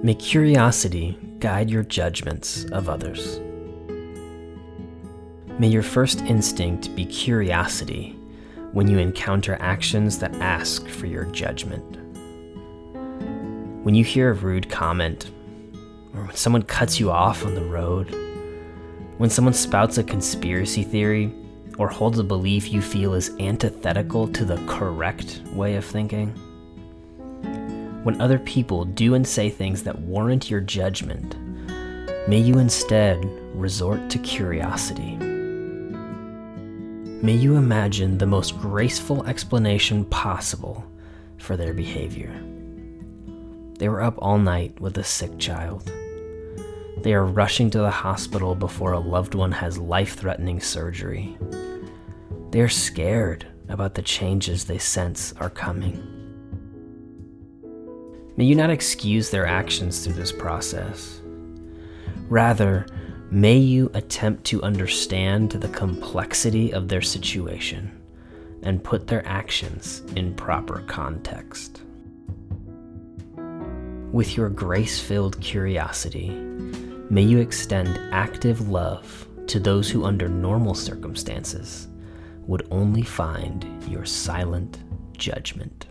May curiosity guide your judgments of others. May your first instinct be curiosity when you encounter actions that ask for your judgment. When you hear a rude comment, or when someone cuts you off on the road, when someone spouts a conspiracy theory or holds a belief you feel is antithetical to the correct way of thinking, when other people do and say things that warrant your judgment, may you instead resort to curiosity. May you imagine the most graceful explanation possible for their behavior. They were up all night with a sick child. They are rushing to the hospital before a loved one has life threatening surgery. They are scared about the changes they sense are coming. May you not excuse their actions through this process. Rather, may you attempt to understand the complexity of their situation and put their actions in proper context. With your grace filled curiosity, may you extend active love to those who, under normal circumstances, would only find your silent judgment.